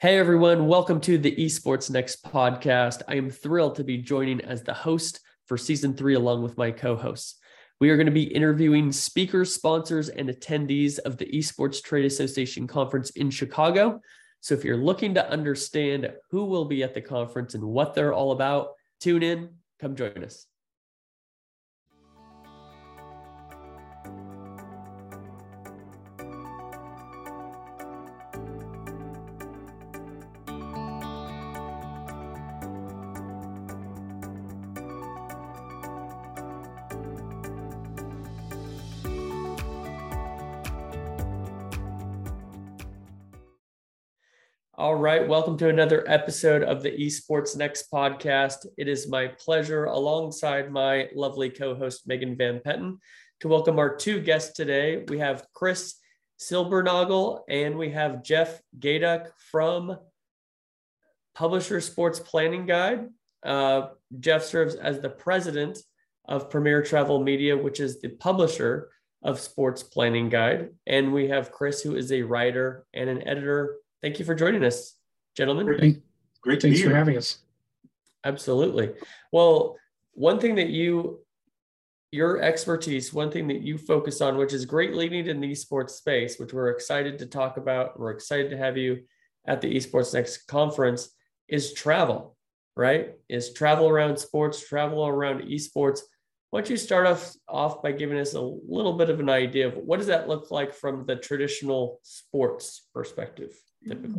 Hey everyone, welcome to the Esports Next podcast. I am thrilled to be joining as the host for season three, along with my co hosts. We are going to be interviewing speakers, sponsors, and attendees of the Esports Trade Association Conference in Chicago. So if you're looking to understand who will be at the conference and what they're all about, tune in, come join us. All right. Welcome to another episode of the Esports Next podcast. It is my pleasure, alongside my lovely co host, Megan Van Petten, to welcome our two guests today. We have Chris Silbernagel and we have Jeff Gayduk from Publisher Sports Planning Guide. Uh, Jeff serves as the president of Premier Travel Media, which is the publisher of Sports Planning Guide. And we have Chris, who is a writer and an editor thank you for joining us, gentlemen. Great, Great Thanks for having us. Absolutely. Well, one thing that you, your expertise, one thing that you focus on, which is greatly needed in the esports space, which we're excited to talk about. We're excited to have you at the Esports Next conference, is travel, right? Is travel around sports, travel around esports. Why don't you start off, off by giving us a little bit of an idea of what does that look like from the traditional sports perspective?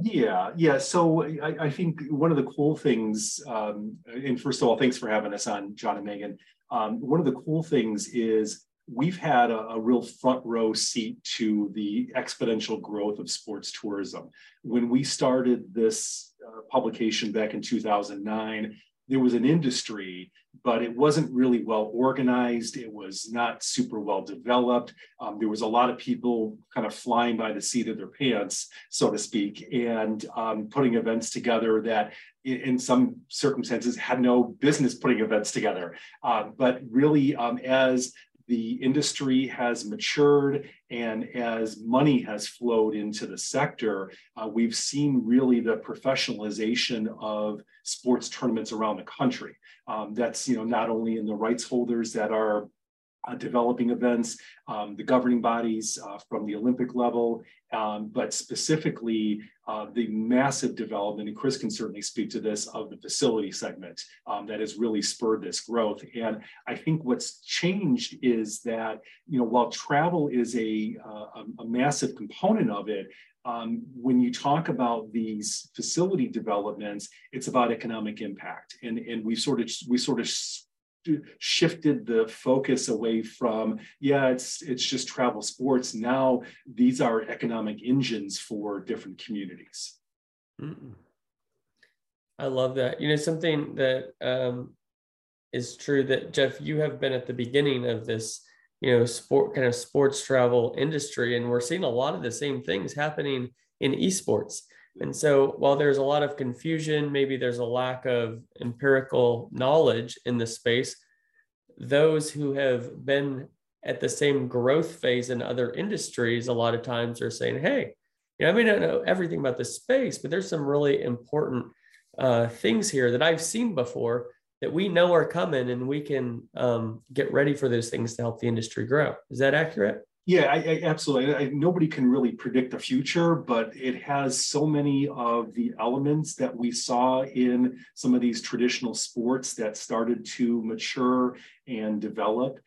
Yeah, yeah. So I, I, think one of the cool things, um, and first of all, thanks for having us on, John and Megan. Um, one of the cool things is we've had a, a, real front row seat to the exponential growth of sports tourism. When we started this uh, publication back in 2009, there was an industry, but it wasn't really well organized. It was not super well developed. Um, there was a lot of people kind of flying by the seat of their pants, so to speak, and um, putting events together that in some circumstances had no business putting events together. Uh, but really, um, as the industry has matured and as money has flowed into the sector, uh, we've seen really the professionalization of sports tournaments around the country. Um, that's you know not only in the rights holders that are uh, developing events, um, the governing bodies uh, from the Olympic level, um, but specifically uh, the massive development, and Chris can certainly speak to this, of the facility segment um, that has really spurred this growth. And I think what's changed is that, you know, while travel is a, uh, a massive component of it, um, when you talk about these facility developments, it's about economic impact, and and we sort of we sort of shifted the focus away from yeah it's it's just travel sports. Now these are economic engines for different communities. Mm-mm. i love that. You know something that um, is true that jeff you have been at the beginning of this you know sport kind of sports travel industry and we're seeing a lot of the same things happening in esports and so while there's a lot of confusion, maybe there's a lack of empirical knowledge in the space, those who have been at the same growth phase in other industries, a lot of times are saying, hey, you know, I may not know everything about the space, but there's some really important uh, things here that I've seen before that we know are coming and we can um, get ready for those things to help the industry grow. Is that accurate? Yeah, I, I, absolutely. I, nobody can really predict the future, but it has so many of the elements that we saw in some of these traditional sports that started to mature and develop.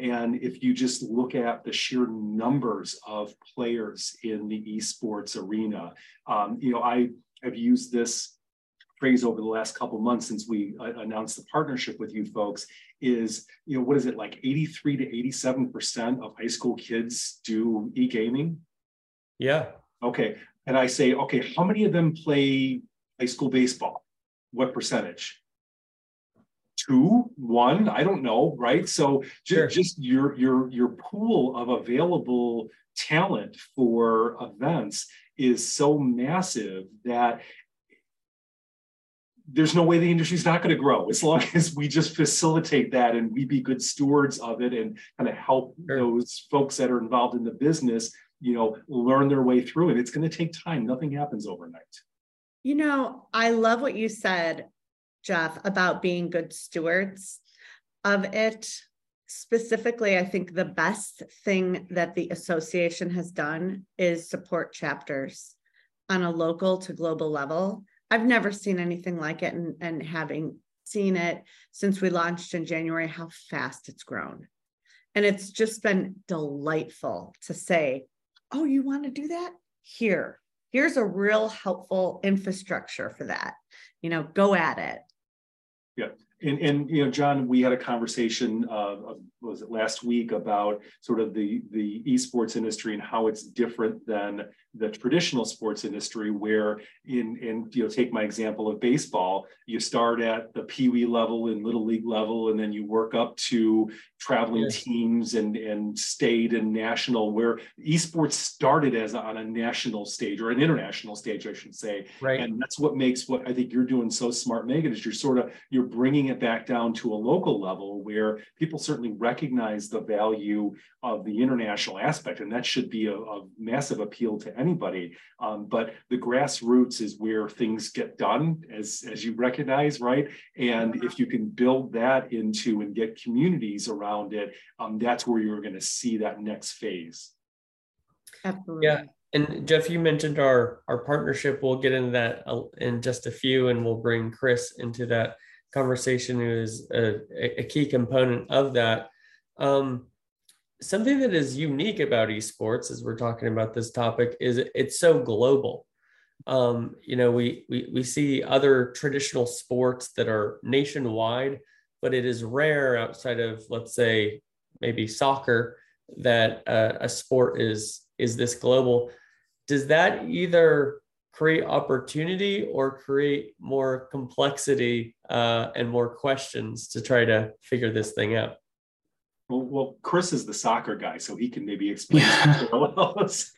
And if you just look at the sheer numbers of players in the esports arena, um, you know, I have used this phrase over the last couple months since we uh, announced the partnership with you folks is you know what is it like 83 to 87 percent of high school kids do e-gaming? Yeah. Okay. And i say okay how many of them play high school baseball? What percentage? Two? One? I don't know right? So just, sure. just your your your pool of available talent for events is so massive that there's no way the industry is not going to grow as long as we just facilitate that and we be good stewards of it and kind of help sure. those folks that are involved in the business you know learn their way through it it's going to take time nothing happens overnight You know, I love what you said, Jeff, about being good stewards of it. Specifically, I think the best thing that the association has done is support chapters on a local to global level. I've never seen anything like it, and, and having seen it since we launched in January, how fast it's grown. And it's just been delightful to say, oh, you want to do that? Here, here's a real helpful infrastructure for that. You know, go at it. Yeah. And, and you know, John, we had a conversation, uh, was it last week about sort of the the esports industry and how it's different than the traditional sports industry where in in you know take my example of baseball you start at the pee wee level and little league level and then you work up to traveling yes. teams and and state and national where esports started as on a national stage or an international stage i should say right and that's what makes what i think you're doing so smart megan is you're sort of you're bringing it back down to a local level where people certainly recognize the value of the international aspect and that should be a, a massive appeal to anybody. Um, but the grassroots is where things get done, as, as you recognize, right? And if you can build that into and get communities around it, um, that's where you're going to see that next phase. Absolutely. Yeah. And Jeff, you mentioned our our partnership. We'll get into that in just a few, and we'll bring Chris into that conversation, who is a, a key component of that. Um, something that is unique about esports as we're talking about this topic is it's so global. Um, you know we, we we see other traditional sports that are nationwide but it is rare outside of let's say maybe soccer that uh, a sport is is this global. Does that either create opportunity or create more complexity uh, and more questions to try to figure this thing out well, well, Chris is the soccer guy, so he can maybe explain parallels.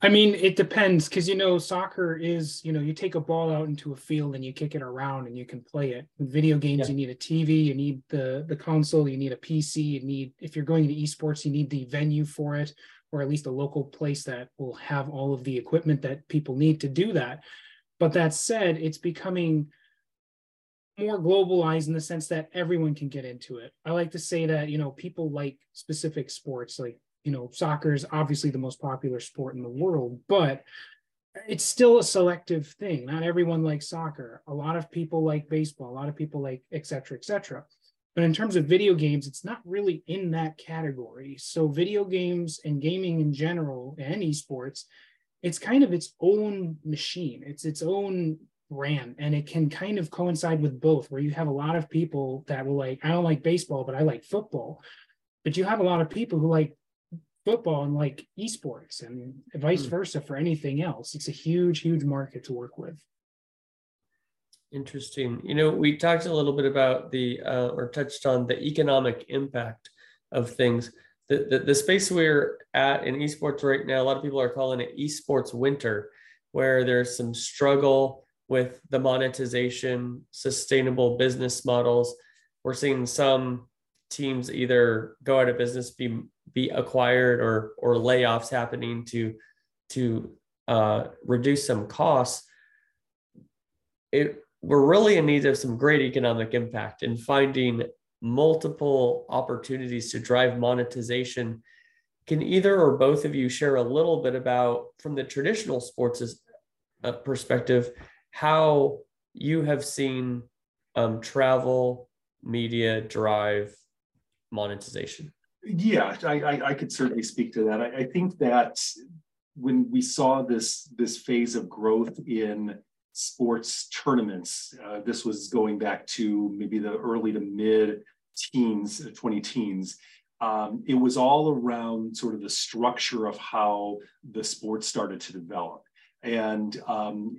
I mean, it depends because you know, soccer is you know, you take a ball out into a field and you kick it around and you can play it. With video games, yeah. you need a TV, you need the the console, you need a PC, you need if you're going to esports, you need the venue for it, or at least a local place that will have all of the equipment that people need to do that. But that said, it's becoming more globalized in the sense that everyone can get into it. I like to say that, you know, people like specific sports, like, you know, soccer is obviously the most popular sport in the world, but it's still a selective thing. Not everyone likes soccer. A lot of people like baseball, a lot of people like et cetera, et cetera. But in terms of video games, it's not really in that category. So video games and gaming in general and esports, it's kind of its own machine. It's its own ran and it can kind of coincide with both where you have a lot of people that will like i don't like baseball but i like football but you have a lot of people who like football and like esports and vice mm. versa for anything else. It's a huge huge market to work with. Interesting. You know we talked a little bit about the uh, or touched on the economic impact of things. The, the, the space we're at in esports right now a lot of people are calling it esports winter where there's some struggle with the monetization, sustainable business models. We're seeing some teams either go out of business, be be acquired, or or layoffs happening to to uh, reduce some costs. It we're really in need of some great economic impact in finding multiple opportunities to drive monetization. Can either or both of you share a little bit about, from the traditional sports uh, perspective, how you have seen um, travel media drive monetization. Yeah, I, I, I, could certainly speak to that. I, I think that when we saw this this phase of growth in sports tournaments, uh, this was going back to maybe the early to mid teens, 20 teens. Um, it was all around sort of the structure of how the sport started to develop. And um,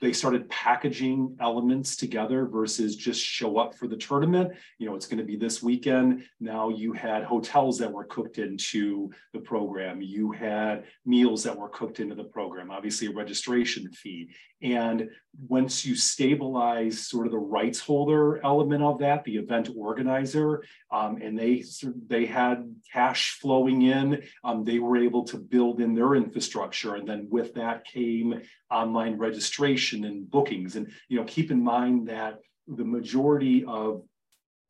they started packaging elements together versus just show up for the tournament. You know, it's going to be this weekend. Now you had hotels that were cooked into the program. You had meals that were cooked into the program, obviously a registration fee. And once you stabilize sort of the rights holder element of that, the event organizer, um, and they they had cash flowing in, um, they were able to build in their infrastructure, and then with that came online registration and bookings. And you know, keep in mind that the majority of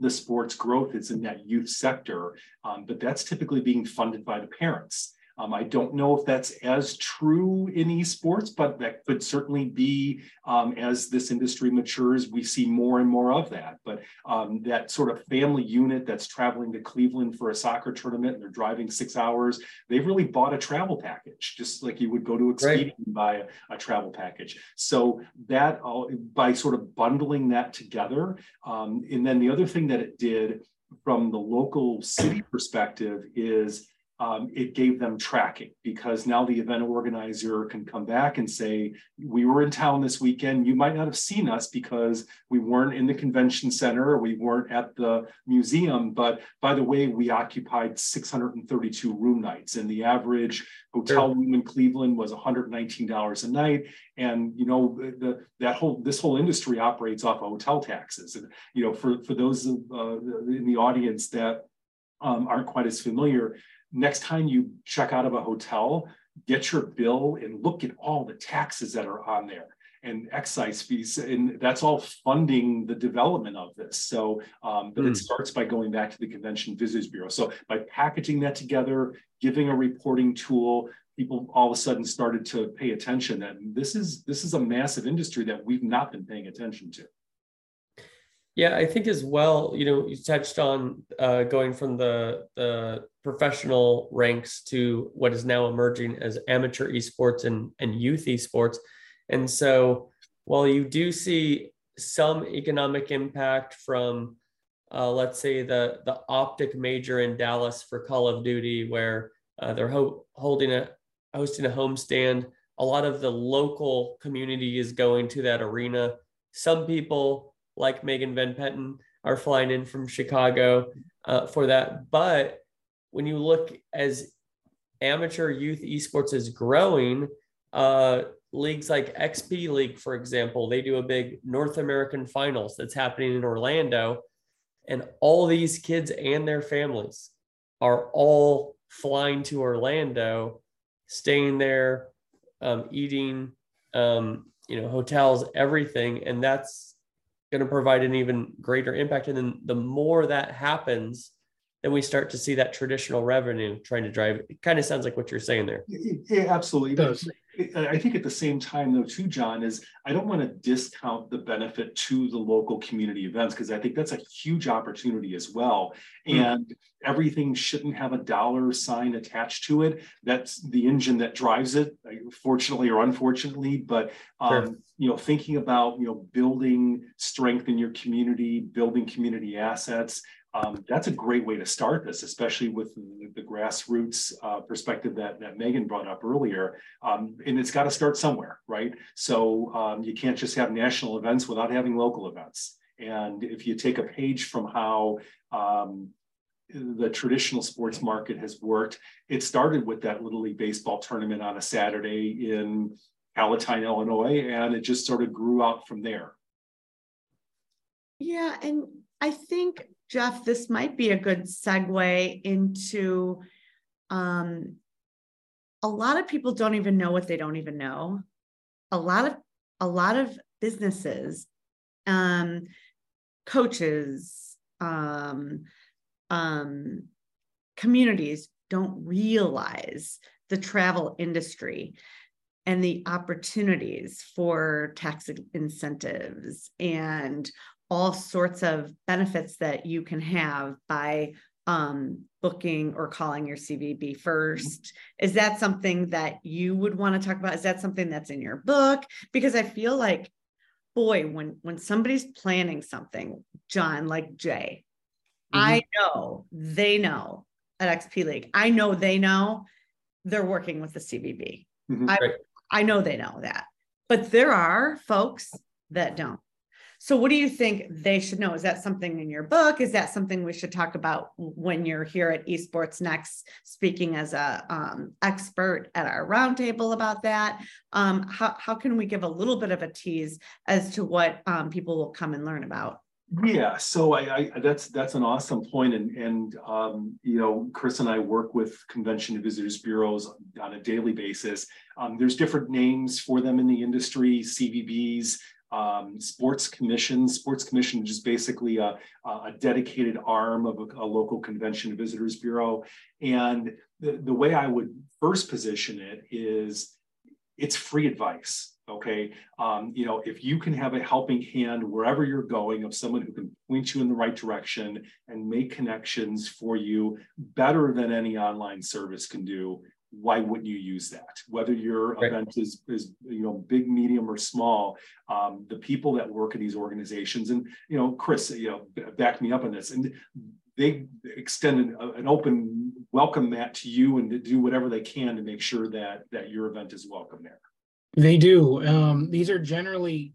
the sports growth is in that youth sector, um, but that's typically being funded by the parents. Um, I don't know if that's as true in esports, but that could certainly be um, as this industry matures, we see more and more of that. But um, that sort of family unit that's traveling to Cleveland for a soccer tournament and they're driving six hours, they've really bought a travel package, just like you would go to Expedia right. and buy a, a, travel package. So that uh, by sort of bundling that together, um, and then the other thing that it did from the local city perspective is um, it gave them tracking because now the event organizer can come back and say, we were in town this weekend. You might not have seen us because we weren't in the convention center or we weren't at the museum. But by the way, we occupied 632 room nights and the average hotel room in Cleveland was $119 a night. And, you know, the, that whole, this whole industry operates off of hotel taxes. And, you know, for, for those of, uh, in the audience that um, aren't quite as familiar, next time you check out of a hotel, get your bill and look at all the taxes that are on there and excise fees, and that's all funding the development of this. So, um, but mm. it hmm. starts by going back to the Convention Visitors Bureau. So, by packaging that together, giving a reporting tool, people all of a sudden started to pay attention. That this is this is a massive industry that we've not been paying attention to. Yeah, I think as well, you know, you touched on uh, going from the the professional ranks to what is now emerging as amateur esports and and youth esports, and so while you do see some economic impact from, uh, let's say the the OpTic major in Dallas for Call of Duty, where uh, they're ho- holding a hosting a homestand, a lot of the local community is going to that arena. Some people like Megan Van Petten are flying in from Chicago uh, for that. But when you look as amateur youth esports is growing, uh, leagues like XP League, for example, they do a big North American finals that's happening in Orlando. And all these kids and their families are all flying to Orlando, staying there, um, eating, um, you know, hotels, everything. And that's going to provide an even greater impact. And then the more that happens, then we start to see that traditional revenue trying to drive. It kind of sounds like what you're saying there. Yeah, absolutely. does. I think at the same time, though, too, John, is I don't want to discount the benefit to the local community events because I think that's a huge opportunity as well. Mm. And everything shouldn't have a dollar sign attached to it. That's the engine that drives it, fortunately or unfortunately. But um, sure. you know, thinking about you know building strength in your community, building community assets. Um, that's a great way to start this, especially with the, the grassroots uh, perspective that, that Megan brought up earlier. Um, and it's got to start somewhere, right? So um, you can't just have national events without having local events. And if you take a page from how um, the traditional sports market has worked. It started with that Little League Baseball tournament on a Saturday in Palatine, Illinois, and it just sort of grew out from there. Yeah, and I think, Jeff, this might be a good segue into um, a lot of people don't even know what they don't even know. A lot of a lot of businesses, um, coaches, um, um, communities don't realize the travel industry and the opportunities for tax incentives and all sorts of benefits that you can have by um, booking or calling your CVB first. Is that something that you would want to talk about? Is that something that's in your book? Because I feel like, boy, when when somebody's planning something, John, like Jay, mm-hmm. I know they know at XP League. I know they know they're working with the CVB. Mm-hmm. I, I know they know that, but there are folks that don't. So, what do you think they should know? Is that something in your book? Is that something we should talk about when you're here at Esports Next, speaking as a um, expert at our roundtable about that? Um, how how can we give a little bit of a tease as to what um, people will come and learn about? Yeah, so I, I, that's that's an awesome point, and and um, you know, Chris and I work with convention and visitors bureaus on a daily basis. Um, there's different names for them in the industry, CVBs, um, sports commission. Sports commission is just basically a, a dedicated arm of a, a, local convention and visitors bureau. And the, the way I would first position it is it's free advice. Okay. Um, you know, if you can have a helping hand wherever you're going of someone who can point you in the right direction and make connections for you better than any online service can do, why wouldn't you use that? Whether your right. event is is you know big, medium, or small, um, the people that work in these organizations, and you know, Chris, you know, back me up on this, and they extend an, an open welcome mat to you and to do whatever they can to make sure that that your event is welcome there. They do. Um, these are generally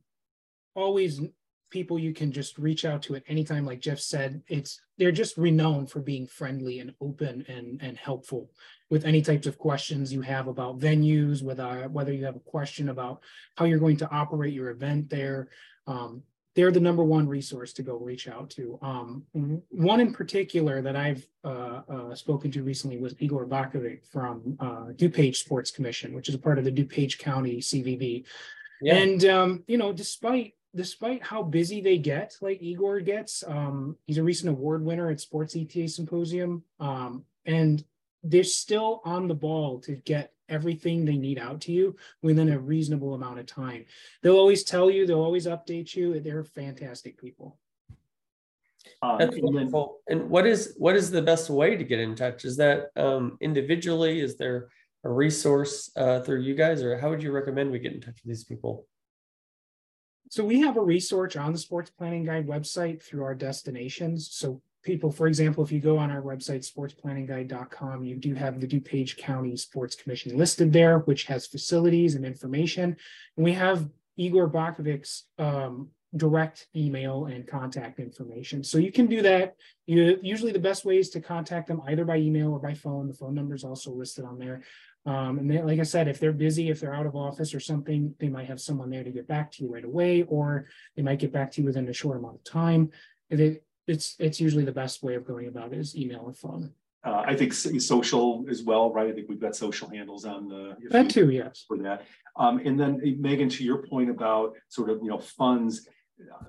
always people you can just reach out to at any time like jeff said it's they're just renowned for being friendly and open and and helpful with any types of questions you have about venues whether whether you have a question about how you're going to operate your event there um, they're the number one resource to go reach out to. Um, one in particular that I've uh, uh, spoken to recently was Igor Bakovic from uh, DuPage Sports Commission, which is a part of the DuPage County CVB. Yeah. And um, you know, despite despite how busy they get, like Igor gets, um, he's a recent award winner at Sports ETA Symposium, um, and they're still on the ball to get everything they need out to you within a reasonable amount of time. They'll always tell you, they'll always update you. They're fantastic people. Um, That's wonderful. And what is what is the best way to get in touch? Is that um, individually? Is there a resource uh, through you guys, or how would you recommend we get in touch with these people? So we have a resource on the Sports Planning Guide website through our destinations. So people, for example, if you go on our website, sportsplanningguide.com, you do have the DuPage County Sports Commission listed there, which has facilities and information. And we have Igor Bakovic's um, direct email and contact information. So you can do that. You, usually the best way is to contact them either by email or by phone. The phone number is also listed on there. Um, and they, like I said, if they're busy, if they're out of office or something, they might have someone there to get back to you right away, or they might get back to you within a short amount of time. They, it's it's usually the best way of going about it is email or phone. Uh, I think social as well, right? I think we've got social handles on the that too, yes. For that, um, and then Megan, to your point about sort of you know funds, uh,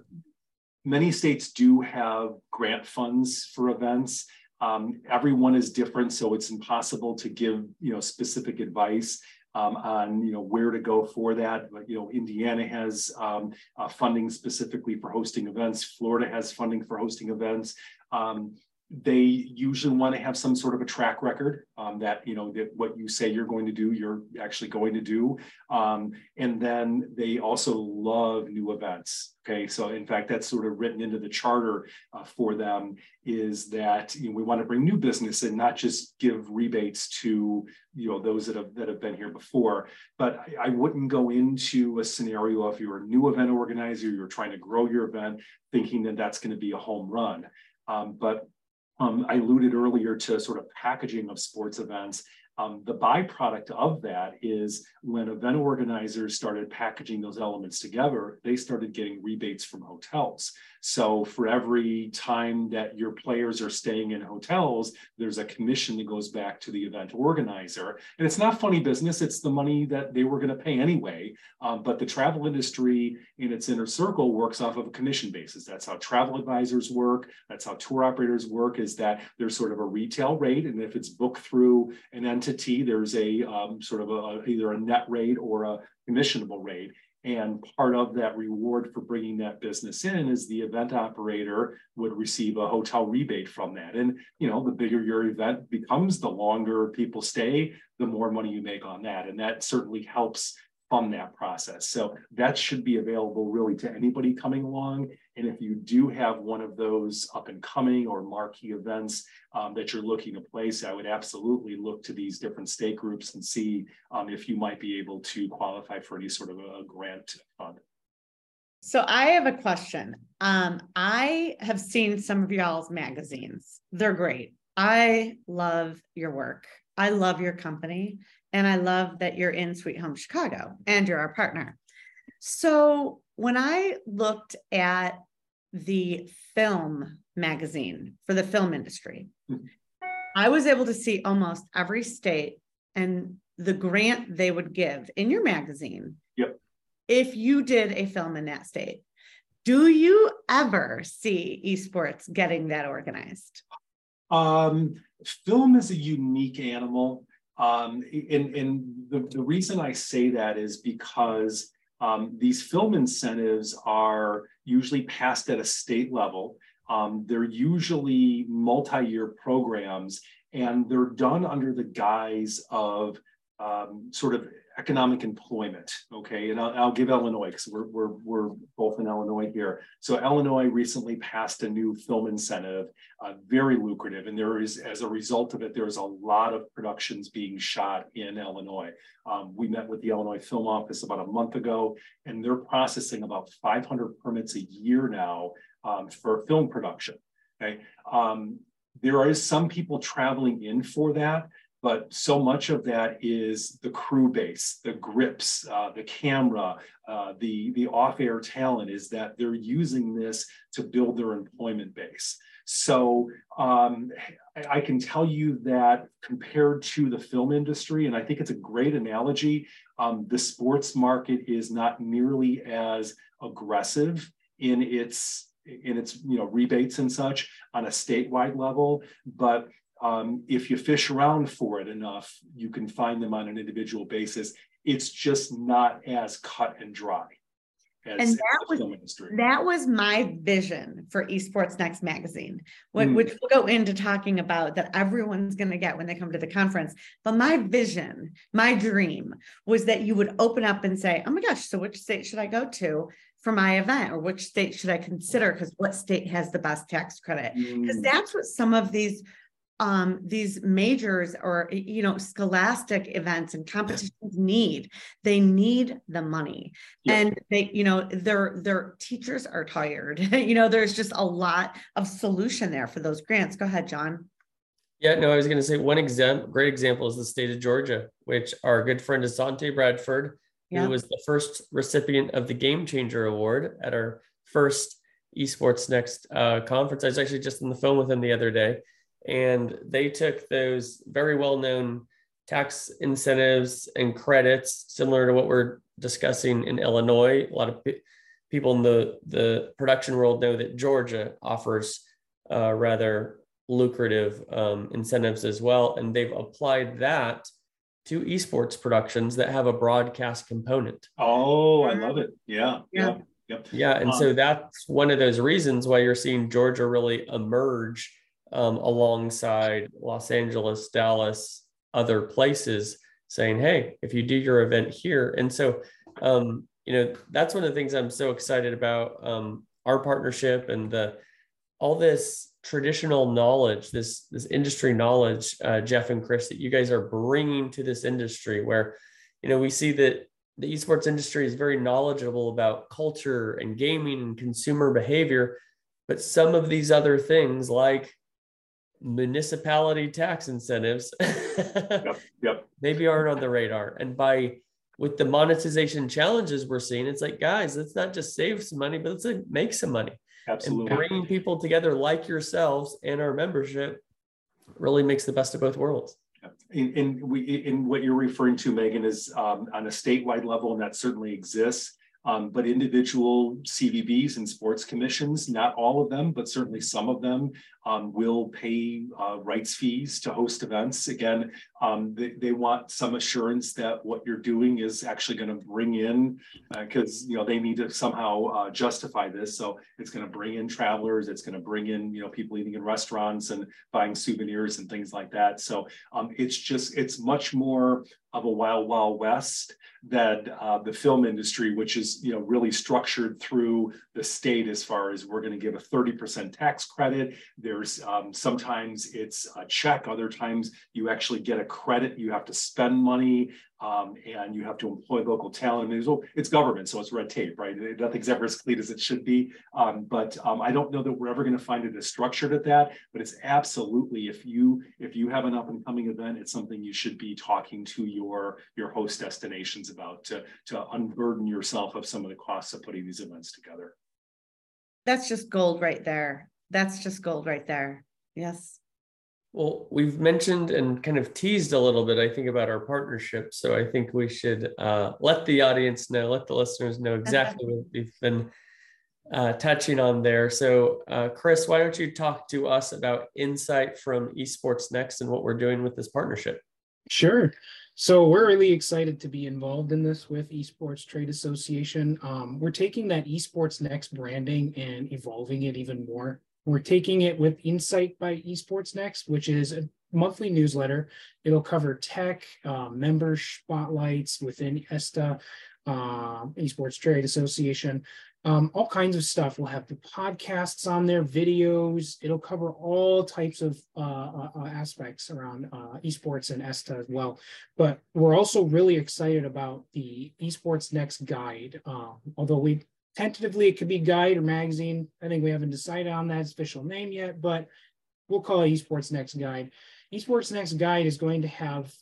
many states do have grant funds for events. Um, everyone is different, so it's impossible to give you know specific advice um, on you know where to go for that. But, you know, Indiana has um, uh, funding specifically for hosting events. Florida has funding for hosting events. Um, they usually want to have some sort of a track record um, that you know that what you say you're going to do you're actually going to do. Um, and then they also love new events okay? So in fact that's sort of written into the charter uh, for them is that you know, we want to bring new business and not just give rebates to you know those that have that have been here before. But I, I wouldn't go into a scenario if you're a new event organizer you're trying to grow your event thinking that that's going to be a home run. Um, but um, I alluded earlier to sort of packaging of sports events. Um, the byproduct of that is when event organizers started packaging those elements together, they started getting rebates from hotels. So for every time that your players are staying in hotels, there's a commission that goes back to the event organizer. And it's not funny business, it's the money that they were going to pay anyway. Um, but the travel industry in its inner circle works off of a commission basis. That's how travel advisors work. That's how tour operators work is that there's sort of a retail rate. And if it's booked through an entity, there's a um, sort of a, either a net rate or a commissionable rate. And part of that reward for bringing that business in is the event operator would receive a hotel rebate from that. And, you know, the bigger your event becomes, the longer people stay, the more money you make on that. And that certainly helps fund that process. So that should be available really to anybody coming along. And if you do have one of those up and coming or marquee events um, that you're looking to place, I would absolutely look to these different state groups and see um, if you might be able to qualify for any sort of a grant fund. So I have a question. Um, I have seen some of y'all's magazines. They're great. I love your work. I love your company. And I love that you're in Sweet Home Chicago and you're our partner. So when I looked at the film magazine for the film industry, mm-hmm. I was able to see almost every state and the grant they would give in your magazine. Yep. If you did a film in that state, do you ever see esports getting that organized? Um, film is a unique animal. Um, and and the, the reason I say that is because um, these film incentives are usually passed at a state level. Um, they're usually multi-year programs and they're done under the guise of um, sort of economic employment. Okay, and I'll, I'll give Illinois because we're, we're, we're both in Illinois here. So Illinois recently passed a new film incentive, uh, very lucrative, and there is, as a result of it, there is a lot of productions being shot in Illinois. Um, we met with the Illinois Film Office about a month ago, and they're processing about 500 permits a year now um, for film production. Okay. Um, there is some people traveling in for that, but so much of that is the crew base, the grips, uh, the camera, uh, the, the off-air talent is that they're using this to build their employment base. So um, I can tell you that compared to the film industry, and I think it's a great analogy, um, the sports market is not nearly as aggressive in its in its you know rebates and such on a statewide level but um, if you fish around for it enough, you can find them on an individual basis. It's just not as cut and dry. As, and that was that was my vision for Esports Next magazine, which, mm. which we'll go into talking about that everyone's going to get when they come to the conference. But my vision, my dream was that you would open up and say, "Oh my gosh, so which state should I go to?" for my event or which state should I consider because what state has the best tax credit because mm. that's what some of these um, these majors or you know scholastic events and competitions need they need the money. Yeah. and they you know their their teachers are tired. You know there's just a lot of solution there for those grants. Go ahead john. Yeah no i was going to say one example great example is the state of georgia which our good friend asante bradford yeah. who was the first recipient of the game changer award at our first esports next uh, conference. I was actually just on the phone with him the other day and they took those very well known tax incentives and credits, similar to what we're discussing in Illinois. A lot of people in the, the production world know that Georgia offers uh, rather lucrative um, incentives as well. And they've applied that to esports productions that have a broadcast component. Oh, I love it. Yeah. Yeah. Yeah. Yeah. And um, so that's one of those reasons why you're seeing Georgia really emerge um, alongside Los Angeles, Dallas, other places, saying, "Hey, if you do your event here," and so um, you know that's one of the things I'm so excited about um, our partnership and the all this traditional knowledge, this this industry knowledge, uh, Jeff and Chris, that you guys are bringing to this industry, where you know we see that the esports industry is very knowledgeable about culture and gaming and consumer behavior, but some of these other things like municipality tax incentives yep, yep. maybe aren't on the radar. And by with the monetization challenges we're seeing, it's like, guys, let's not just save some money, but let's like make some money. Absolutely. And bringing people together like yourselves and our membership really makes the best of both worlds. In, in, we, in what you're referring to, Megan, is um, on a statewide level, and that certainly exists. Um, but individual CVBs and sports commissions, not all of them, but certainly some of them, um, will pay uh, rights fees to host events. Again, um, they, they, want some assurance that what you're doing is actually going to bring in, because uh, you know they need to somehow uh, justify this. So it's going to bring in travelers, it's going to bring in you know people eating in restaurants and buying souvenirs and things like that. So um, it's just it's much more of a wild wild west than uh, the film industry, which is you know really structured through the state as far as we're going to give a 30% tax credit. There's um, sometimes it's a check, other times you actually get a credit, you have to spend money. um, and you have to employ local talent. It's government, so it's red tape, right? Nothing's ever as clean as it should be. Um, but um, I don't know that we're ever going to find it as structured at that. But it's absolutely if you if you have an up and coming event, it's something you should be talking to your your host destinations about to to unburden yourself of some of the costs of putting these events together. That's just gold right there. That's just gold right there. Yes. Well, we've mentioned and kind of teased a little bit, I think, about our partnership. So I think we should uh, let the audience know, let the listeners know exactly what we've been uh, touching on there. So, uh, Chris, why don't you talk to us about insight from Esports Next and what we're doing with this partnership? Sure. So we're really excited to be involved in this with Esports Trade Association. Um, we're taking that Esports Next branding and evolving it even more. We're taking it with Insight by Esports Next, which is a monthly newsletter. It'll cover tech, uh, member spotlights within ESTA, uh, Esports Trade Association, um, all kinds of stuff. We'll have the podcasts on there, videos. It'll cover all types of uh, uh, uh aspects around uh, esports and ESTA as well. But we're also really excited about the Esports Next guide. Um, although we tentatively it could be guide or magazine. I think we haven't decided on that official name yet, but we'll call it Esports Next Guide. Esports Next Guide is going to have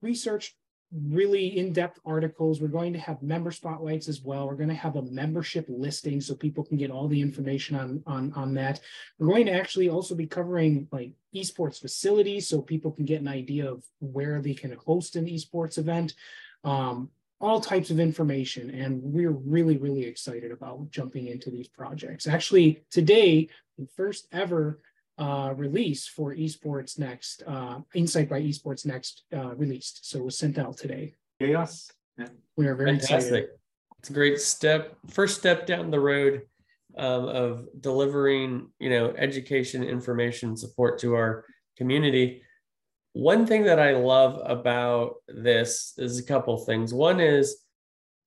research really in-depth articles. We're going to have member spotlights as well. We're going to have a membership listing so people can get all the information on, on, on that. We're going to actually also be covering like esports facilities so people can get an idea of where they can host an esports event. Um, all types of information. And we're really, really excited about jumping into these projects. Actually, today, the first ever uh, release for Esports Next, uh, Insight by Esports Next uh, released. So it was sent out today. Yes. Yeah. We are very Fantastic. excited. It's a great step, first step down the road um, of delivering, you know, education, information, support to our community one thing that I love about this is a couple things. One is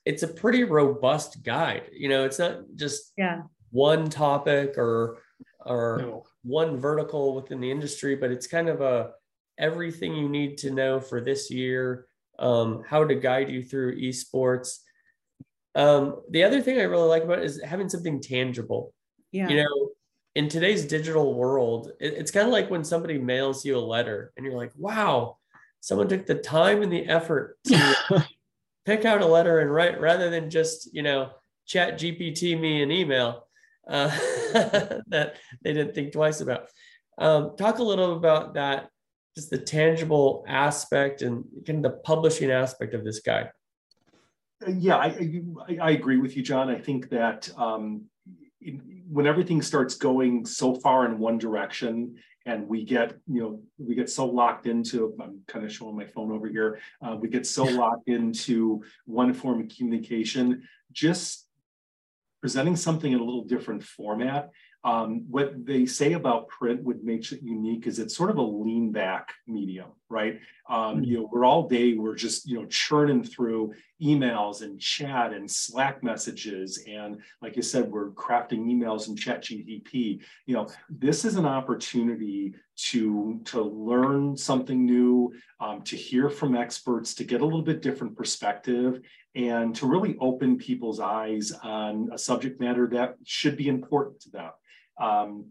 it's a pretty robust guide. You know, it's not just yeah one topic or or no. one vertical within the industry, but it's kind of a everything you need to know for this year, um, how to guide you through esports. Um, the other thing I really like about it is having something tangible. Yeah. You know, in today's digital world, it, it's kind of like when somebody mails you a letter and you're like, wow, someone took the time and the effort to pick out a letter and write rather than just, you know, chat GPT me an email uh, that they didn't think twice about. Um, talk a little about that, just the tangible aspect and kind of the publishing aspect of this guide. Yeah, I, I, I agree with you, John. I think that um, when everything starts going so far in one direction and we get you know we get so locked into i'm kind of showing my phone over here uh, we get so locked into one form of communication just presenting something in a little different format um, what they say about print would make it unique is it's sort of a lean back medium, right? Um, you know, we're all day, we're just, you know, churning through emails and chat and Slack messages. And like you said, we're crafting emails and chat GTP. You know, this is an opportunity to, to learn something new, um, to hear from experts, to get a little bit different perspective and to really open people's eyes on a subject matter that should be important to them. Um,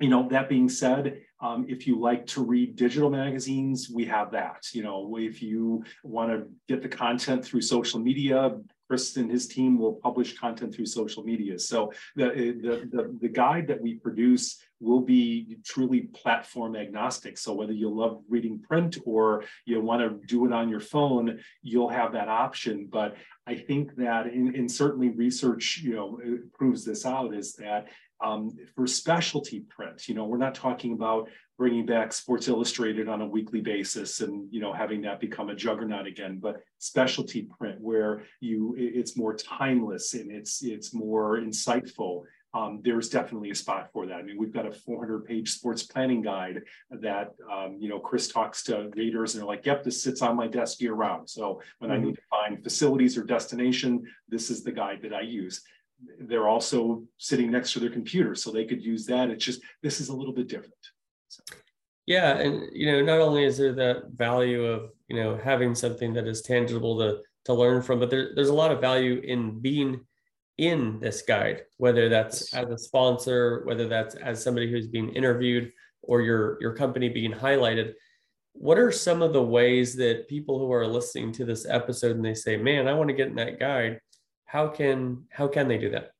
you know, that being said, um, if you like to read digital magazines, we have that. You know, if you want to get the content through social media, Chris and his team will publish content through social media. So the, the, the, the, guide that we produce will be truly platform agnostic. So whether you love reading print or you want to do it on your phone, you'll have that option. But I think that, and certainly research, you know, proves this out, is that um, for specialty print. You know, we're not talking about bringing back Sports Illustrated on a weekly basis and you know having that become a juggernaut again, but specialty print where you it's more timeless and it's it's more insightful. Um, there's definitely a spot for that. I mean, we've got a 400-page sports planning guide that um, you know Chris talks to readers and they're like, "Yep, this sits on my desk year round." So when mm-hmm. I need to find facilities or destination, this is the guide that I use they're also sitting next to their computer, so they could use that. It's just this is a little bit different. So. Yeah, and you know, not only is there that value of you know having something that is tangible to to learn from but there, there's a lot of value in being in this guide whether that's as a sponsor whether that's as somebody who's being interviewed or your your company being highlighted what are some of the ways that people who are listening to this episode and they say man i want to get in that guide how can how can they do that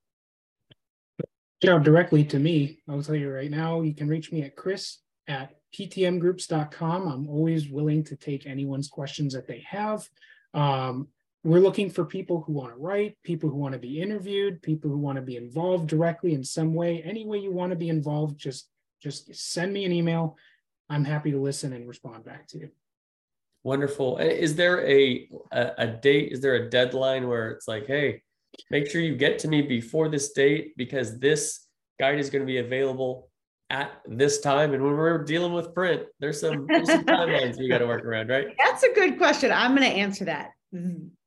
reach out directly to me i'll tell you right now you can reach me at chris at ptmgroups.com i'm always willing to take anyone's questions that they have um, we're looking for people who want to write, people who want to be interviewed, people who want to be involved directly in some way. Any way you want to be involved, just just send me an email. I'm happy to listen and respond back to you. Wonderful. Is there a, a, a date? Is there a deadline where it's like, hey, make sure you get to me before this date because this guide is going to be available at this time. And when we're dealing with print, there's some, there's some timelines we got to work around, right? That's a good question. I'm going to answer that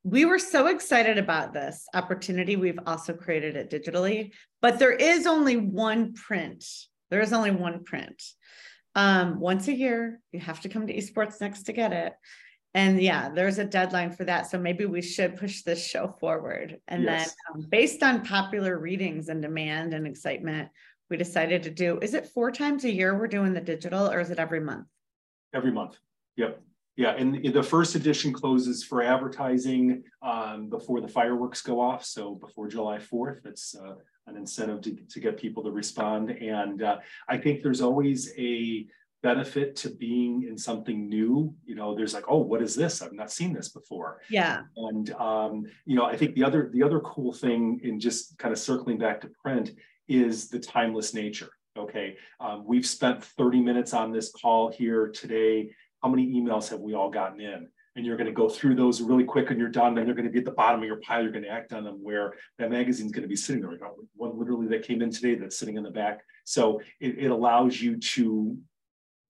we were so excited about this opportunity. We've also created it digitally, but there is only one print. There is only one print. Um, once a year, you have to come to Esports Next to get it. And yeah, there's a deadline for that. So maybe we should push this show forward. And yes. then, um, based on popular readings and demand and excitement, we decided to do is it four times a year we're doing the digital or is it every month? Every month. Yep. Yeah, and the first edition closes for advertising um, before the fireworks go off. So before July 4th, it's uh, an incentive to, to get people to respond. And uh, I think there's always a benefit to being in something new. You know, there's like, oh, what is this? I've not seen this before. Yeah. And um, you know, I think the other the other cool thing in just kind of circling back to print is the timeless nature. Okay, um, we've spent 30 minutes on this call here today how many emails have we all gotten in? And you're going to go through those really quick and you're done. And they're going to be at the bottom of your pile. You're going to act on them where that magazine's going to be sitting there. One literally that came in today that's sitting in the back. So it, it allows you to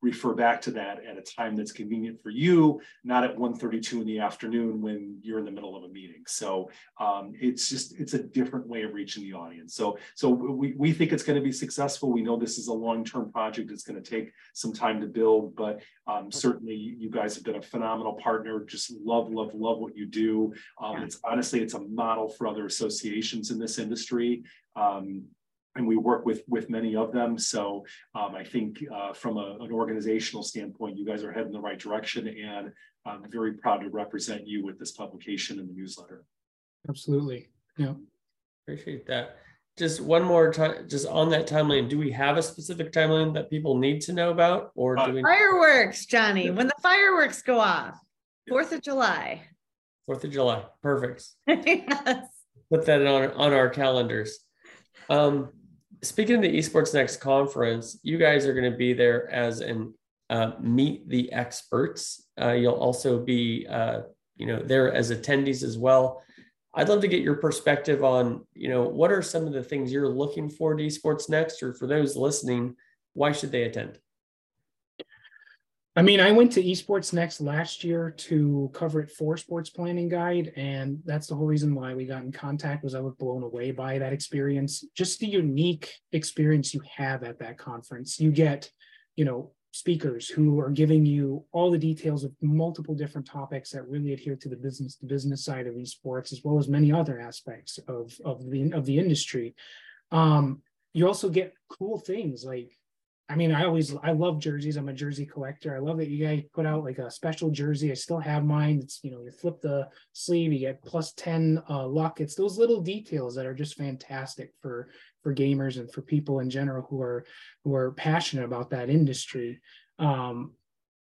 refer back to that at a time that's convenient for you, not at 1.32 in the afternoon when you're in the middle of a meeting. So um, it's just, it's a different way of reaching the audience. So, so we, we think it's going to be successful. We know this is a long-term project. It's going to take some time to build, but um, certainly you guys have been a phenomenal partner. Just love, love, love what you do. Um, it's honestly, it's a model for other associations in this industry. Um, and we work with with many of them. So um, I think uh, from a, an organizational standpoint, you guys are heading the right direction, and I'm very proud to represent you with this publication and the newsletter. Absolutely, yeah, appreciate that. Just one more time, just on that timeline. Do we have a specific timeline that people need to know about, or do uh, we fireworks, Johnny? When the fireworks go off, Fourth of July. Fourth of July, perfect. yes. Put that on on our calendars. Um, speaking of the esports next conference you guys are going to be there as an uh, meet the experts. Uh, you'll also be uh, you know there as attendees as well. I'd love to get your perspective on you know what are some of the things you're looking for to esports next or for those listening why should they attend I mean, I went to Esports Next last year to cover it for Sports Planning Guide, and that's the whole reason why we got in contact. Was I was blown away by that experience, just the unique experience you have at that conference. You get, you know, speakers who are giving you all the details of multiple different topics that really adhere to the business the business side of esports, as well as many other aspects of of the of the industry. Um, you also get cool things like I mean, I always I love jerseys. I'm a jersey collector. I love that you guys put out like a special jersey. I still have mine. It's you know you flip the sleeve, you get plus ten uh, luck. It's those little details that are just fantastic for for gamers and for people in general who are who are passionate about that industry. Um,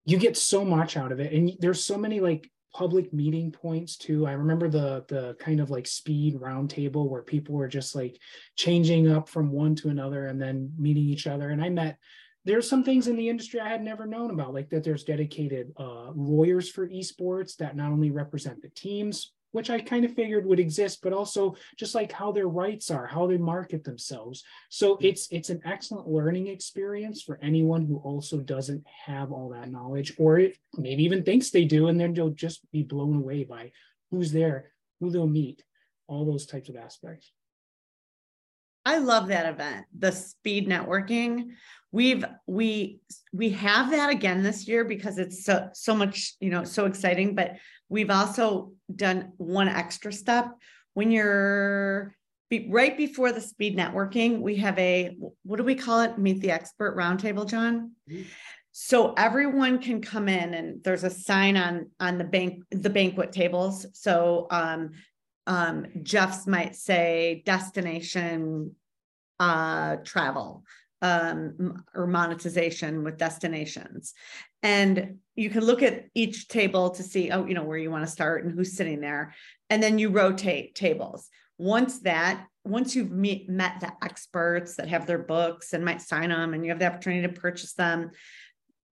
you get so much out of it, and there's so many like public meeting points too. I remember the the kind of like speed roundtable where people were just like changing up from one to another and then meeting each other. And I met there's some things in the industry I had never known about, like that there's dedicated uh, lawyers for esports that not only represent the teams, which I kind of figured would exist, but also just like how their rights are, how they market themselves. So mm-hmm. it's it's an excellent learning experience for anyone who also doesn't have all that knowledge, or maybe even thinks they do, and then they'll just be blown away by who's there, who they'll meet, all those types of aspects. I love that event, the speed networking. We've we we have that again this year because it's so so much, you know, so exciting, but we've also done one extra step when you're be, right before the speed networking, we have a what do we call it? Meet the expert roundtable, John. Mm-hmm. So everyone can come in, and there's a sign on on the bank the banquet tables. So um, um, Jeff's might say destination uh, travel um, or monetization with destinations. And you can look at each table to see, oh, you know, where you want to start and who's sitting there. And then you rotate tables. Once that, once you've meet, met the experts that have their books and might sign them and you have the opportunity to purchase them,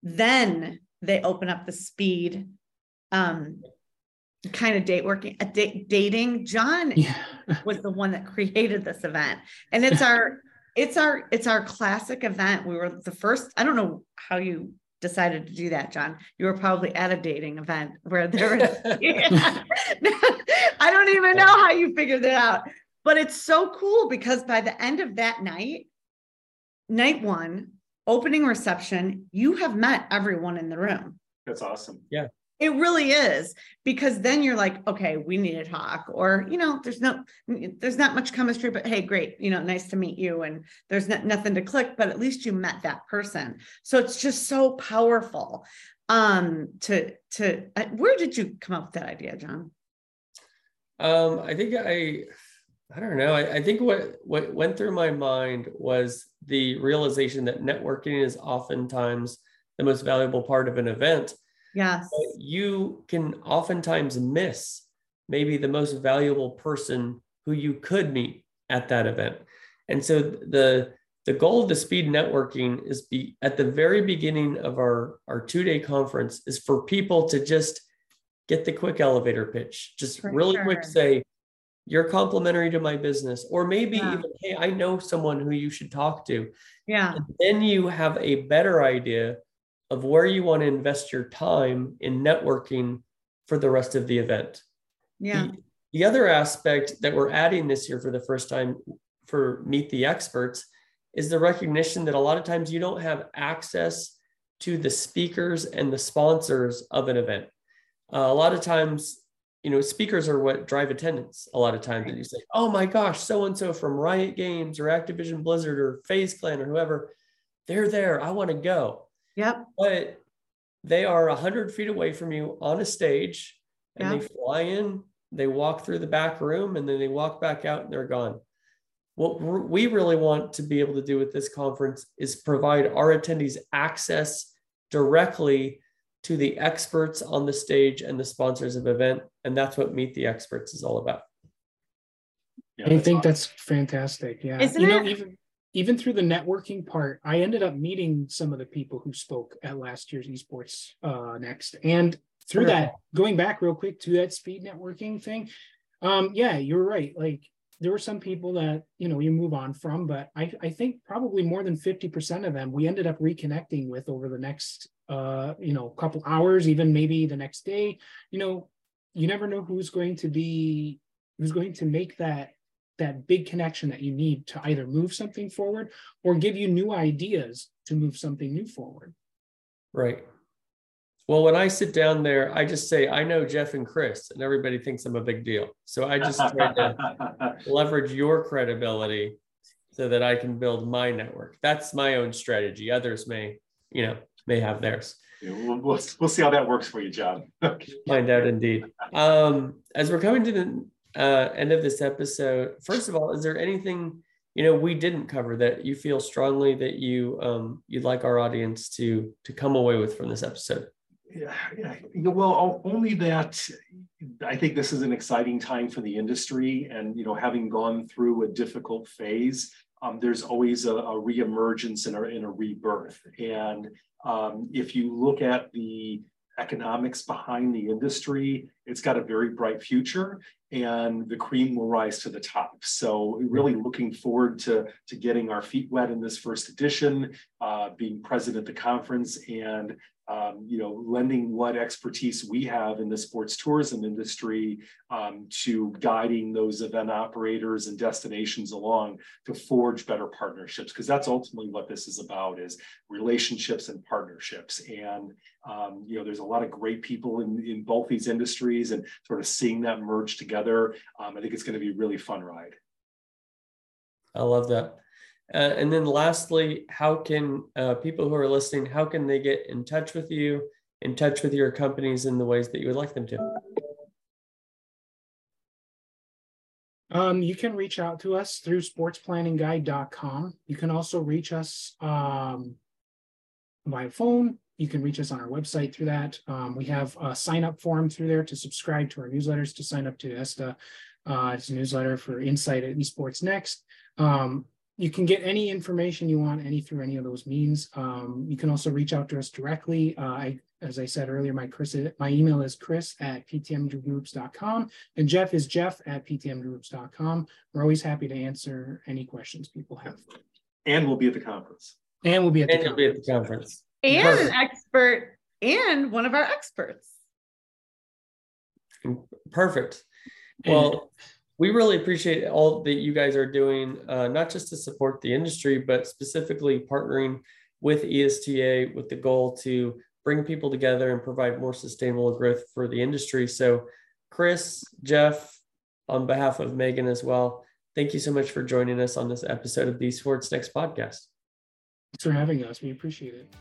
then they open up the speed um, kind of date working a date dating. John yeah. was the one that created this event. And it's our it's our it's our classic event. We were the first i don't know how you decided to do that john. You were probably at a dating event where there was i don't even know how you figured it out. But it's so cool because by the end of that night night one opening reception you have met everyone in the room. That's awesome. Yeah it really is because then you're like, okay, we need to talk, or you know, there's no, there's not much chemistry, but hey, great, you know, nice to meet you, and there's not, nothing to click, but at least you met that person. So it's just so powerful. Um, to to uh, where did you come up with that idea, John? Um, I think I, I don't know. I, I think what what went through my mind was the realization that networking is oftentimes the most valuable part of an event Yes. you can oftentimes miss maybe the most valuable person who you could meet at that event. And so the the goal of the speed networking is be at the very beginning of our our two-day conference is for people to just get the quick elevator pitch. Just for really sure. quick say, you're complimentary to my business. Or maybe yeah. even, hey, I know someone who you should talk to. Yeah. And then you have a better idea of where you want to invest your time in networking for the rest of the event. Yeah. The, the other aspect that we're adding this year for the first time for Meet the Experts is the recognition that a lot of times you don't have access to the speakers and the sponsors of an event. Uh, a lot of times, you know, speakers are what drive attendance. A lot of times, and you say, "Oh my gosh, so and so from Riot Games or Activision Blizzard or FaZe Clan or whoever, they're there. I want to go." Yep. But they are 100 feet away from you on a stage and yep. they fly in, they walk through the back room, and then they walk back out and they're gone. What we really want to be able to do with this conference is provide our attendees access directly to the experts on the stage and the sponsors of event. And that's what Meet the Experts is all about. Yeah, I think awesome. that's fantastic. Yeah. Isn't you know, it? even even through the networking part, I ended up meeting some of the people who spoke at last year's esports uh, next. And through that, going back real quick to that speed networking thing, um, yeah, you're right. Like there were some people that you know you move on from, but I, I think probably more than 50% of them we ended up reconnecting with over the next uh, you know couple hours, even maybe the next day. You know, you never know who's going to be who's going to make that that big connection that you need to either move something forward or give you new ideas to move something new forward. Right. Well, when I sit down there, I just say, I know Jeff and Chris, and everybody thinks I'm a big deal. So I just try to leverage your credibility so that I can build my network. That's my own strategy. Others may, you know, may have theirs. Yeah, we'll, we'll, we'll, see how that works for you, John. Find out indeed. Um, as we're coming to the uh, end of this episode, first of all, is there anything you know we didn't cover that you feel strongly that you um, you'd like our audience to to come away with from this episode? Yeah, yeah, well, only that I think this is an exciting time for the industry, and you know, having gone through a difficult phase, um, there's always a, a reemergence and a, and a rebirth. And um, if you look at the economics behind the industry, it's got a very bright future and the cream will rise to the top. So really looking forward to, to getting our feet wet in this first edition, uh, being present at the conference and um, you know, lending what expertise we have in the sports tourism industry um, to guiding those event operators and destinations along to forge better partnerships, because that's ultimately what this is about: is relationships and partnerships. And um, you know, there's a lot of great people in in both these industries, and sort of seeing that merge together. Um, I think it's going to be a really fun ride. I love that. Uh, and then lastly, how can uh, people who are listening, how can they get in touch with you, in touch with your companies in the ways that you would like them to? Um, you can reach out to us through sportsplanningguide.com. You can also reach us um, by phone. You can reach us on our website through that. Um, we have a sign up form through there to subscribe to our newsletters, to sign up to ESTA. Uh, it's a newsletter for insight at esports next. Um, you can get any information you want any through any of those means. Um, you can also reach out to us directly. Uh, I, as I said earlier, my Chris, my email is chris at ptmgroups.com and Jeff is jeff at ptmgroups.com. We're always happy to answer any questions people have. And we'll be at the conference. And we'll be at the, and conference. Be at the conference. And Perfect. an expert and one of our experts. Perfect. Well, we really appreciate all that you guys are doing, uh, not just to support the industry, but specifically partnering with ESTA with the goal to bring people together and provide more sustainable growth for the industry. So, Chris, Jeff, on behalf of Megan as well, thank you so much for joining us on this episode of the Esports Next podcast. Thanks for having us. We appreciate it.